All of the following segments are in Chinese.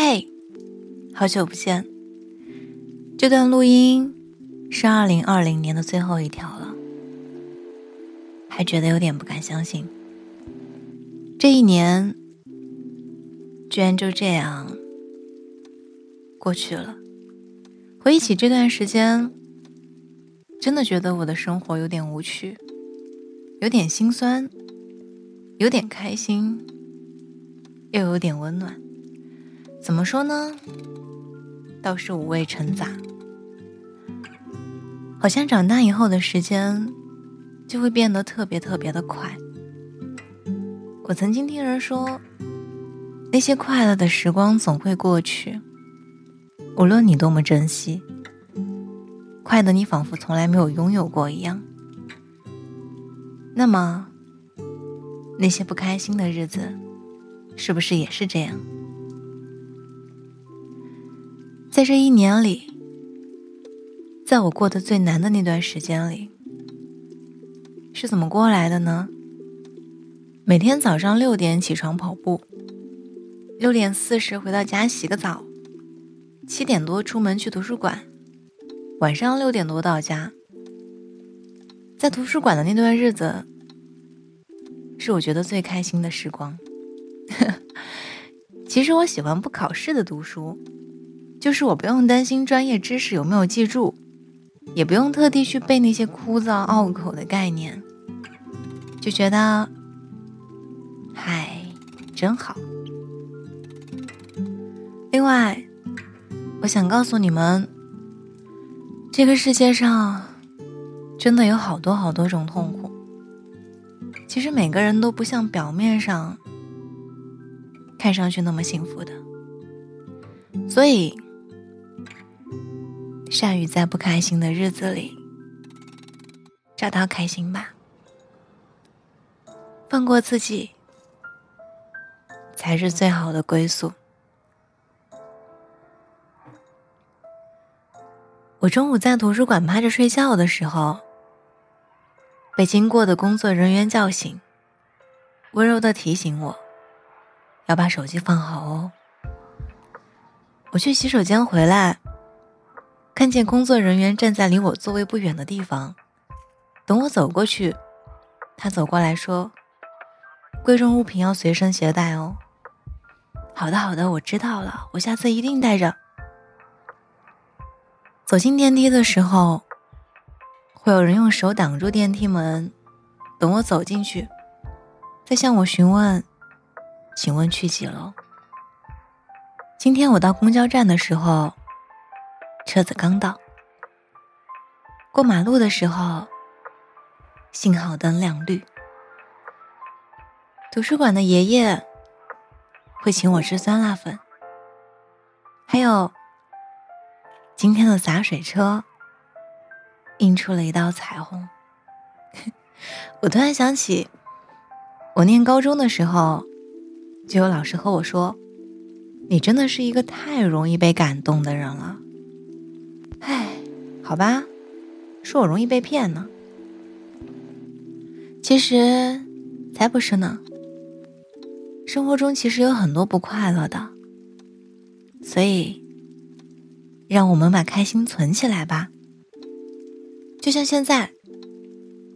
嘿，好久不见。这段录音是二零二零年的最后一条了，还觉得有点不敢相信。这一年居然就这样过去了。回忆起这段时间，真的觉得我的生活有点无趣，有点心酸，有点开心，又有点温暖。怎么说呢？倒是五味陈杂。好像长大以后的时间就会变得特别特别的快。我曾经听人说，那些快乐的时光总会过去，无论你多么珍惜，快的你仿佛从来没有拥有过一样。那么，那些不开心的日子，是不是也是这样？在这一年里，在我过得最难的那段时间里，是怎么过来的呢？每天早上六点起床跑步，六点四十回到家洗个澡，七点多出门去图书馆，晚上六点多到家。在图书馆的那段日子，是我觉得最开心的时光。其实我喜欢不考试的读书。就是我不用担心专业知识有没有记住，也不用特地去背那些枯燥拗口的概念，就觉得，嗨，真好。另外，我想告诉你们，这个世界上真的有好多好多种痛苦。其实每个人都不像表面上看上去那么幸福的，所以。善于在不开心的日子里找到开心吧，放过自己才是最好的归宿。我中午在图书馆趴着睡觉的时候，被经过的工作人员叫醒，温柔的提醒我要把手机放好哦。我去洗手间回来。看见工作人员站在离我座位不远的地方，等我走过去，他走过来说：“贵重物品要随身携带哦。”好的，好的，我知道了，我下次一定带着。走进电梯的时候，会有人用手挡住电梯门，等我走进去，再向我询问：“请问去几楼？”今天我到公交站的时候。车子刚到，过马路的时候，信号灯亮绿。图书馆的爷爷会请我吃酸辣粉，还有今天的洒水车印出了一道彩虹。我突然想起，我念高中的时候，就有老师和我说：“你真的是一个太容易被感动的人了。”好吧，说我容易被骗呢。其实才不是呢。生活中其实有很多不快乐的，所以让我们把开心存起来吧。就像现在，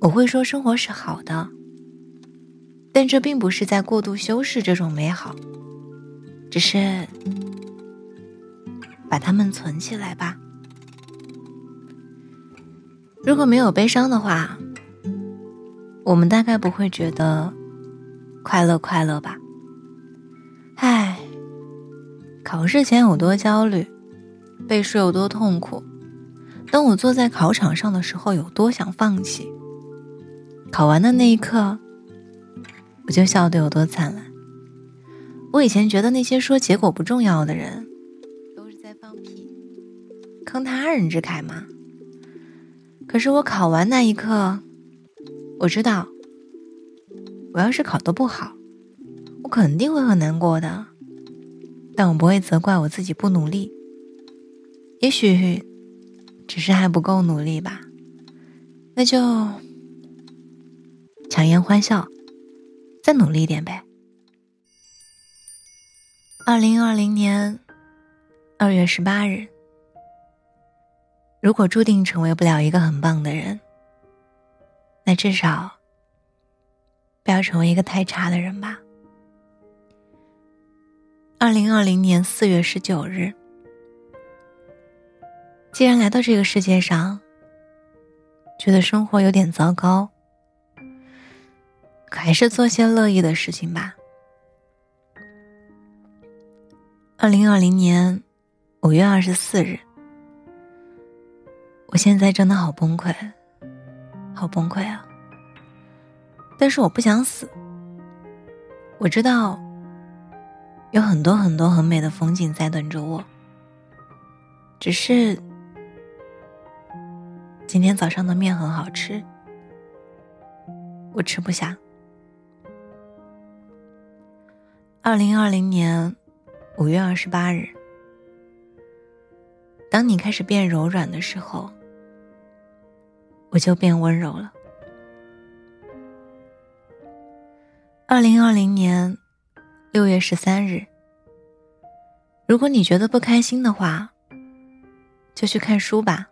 我会说生活是好的，但这并不是在过度修饰这种美好，只是把它们存起来吧。如果没有悲伤的话，我们大概不会觉得快乐快乐吧？唉，考试前有多焦虑，背书有多痛苦，当我坐在考场上的时候有多想放弃，考完的那一刻，我就笑得有多灿烂。我以前觉得那些说结果不重要的人，都是在放屁，坑他人之慨吗。可是我考完那一刻，我知道，我要是考得不好，我肯定会很难过的。但我不会责怪我自己不努力，也许只是还不够努力吧。那就强颜欢笑，再努力一点呗。二零二零年二月十八日，如果注定成为不了一个很棒的人，那至少不要成为一个太差的人吧。二零二零年四月十九日，既然来到这个世界上，觉得生活有点糟糕，可还是做些乐意的事情吧。二零二零年五月二十四日，我现在真的好崩溃，好崩溃啊！但是我不想死，我知道。有很多很多很美的风景在等着我，只是今天早上的面很好吃，我吃不下。二零二零年五月二十八日，当你开始变柔软的时候，我就变温柔了。二零二零年。六月十三日，如果你觉得不开心的话，就去看书吧。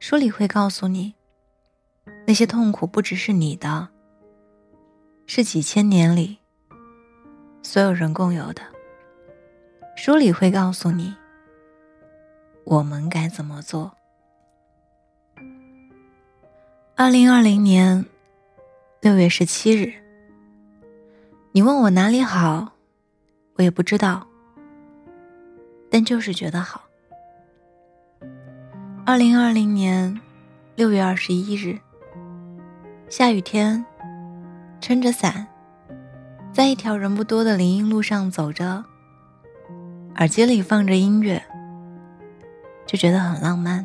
书里会告诉你，那些痛苦不只是你的，是几千年里所有人共有的。书里会告诉你，我们该怎么做。二零二零年六月十七日。你问我哪里好，我也不知道，但就是觉得好。二零二零年六月二十一日，下雨天，撑着伞，在一条人不多的林荫路上走着，耳机里放着音乐，就觉得很浪漫。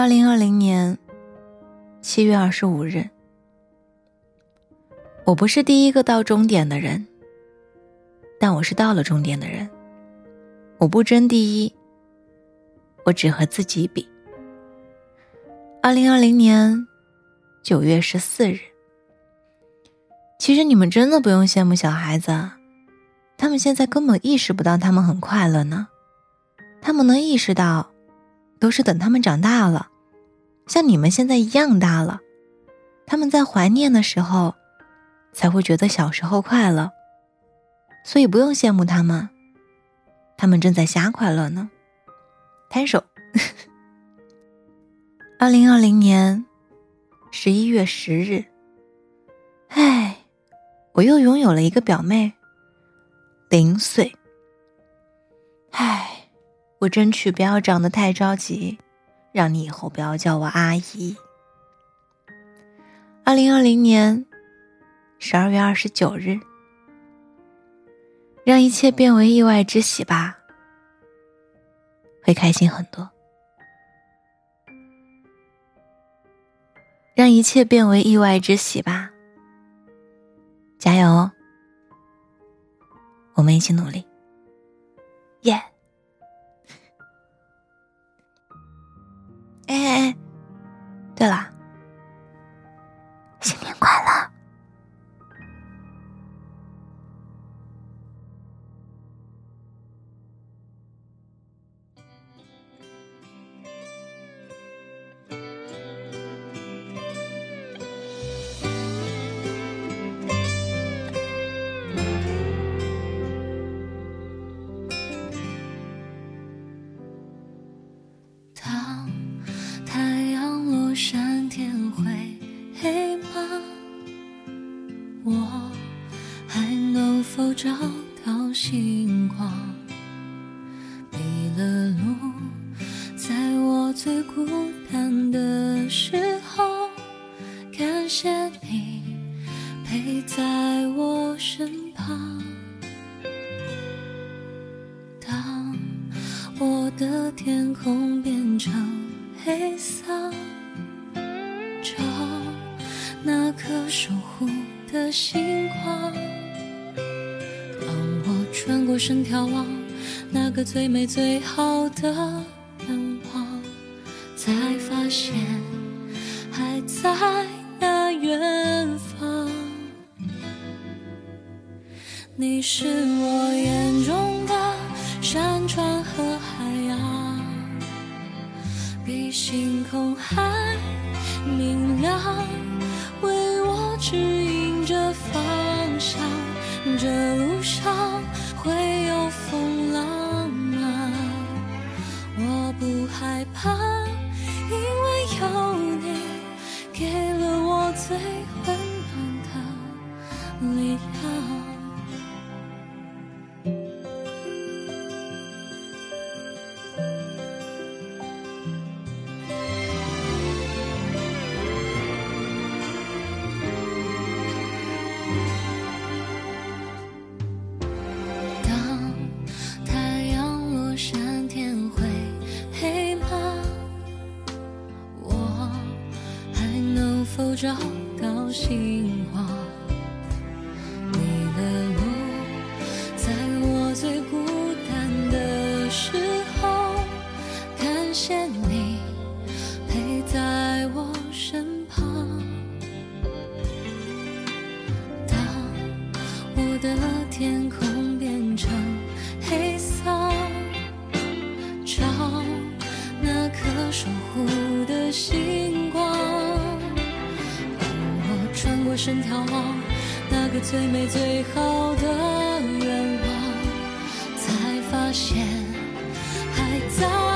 二零二零年七月二十五日。我不是第一个到终点的人，但我是到了终点的人。我不争第一，我只和自己比。二零二零年九月十四日，其实你们真的不用羡慕小孩子，他们现在根本意识不到他们很快乐呢。他们能意识到，都是等他们长大了，像你们现在一样大了，他们在怀念的时候。才会觉得小时候快乐，所以不用羡慕他们，他们正在瞎快乐呢。摊手。二零二零年十一月十日，唉，我又拥有了一个表妹，零岁。唉，我争取不要长得太着急，让你以后不要叫我阿姨。二零二零年。十二月二十九日，让一切变为意外之喜吧，会开心很多。让一切变为意外之喜吧，加油！我们一起努力，耶！找到星光，迷了路，在我最孤单的时候，感谢你陪在我身旁。当我的天空变成黑色，找那颗守护的星光。穿过身眺望那个最美最好的愿望才发现还在那远方。你是我眼中的山川和海洋比星空还明亮为我指引着方向这路上最后找到心。转身眺望，那个最美最好的愿望，才发现还在。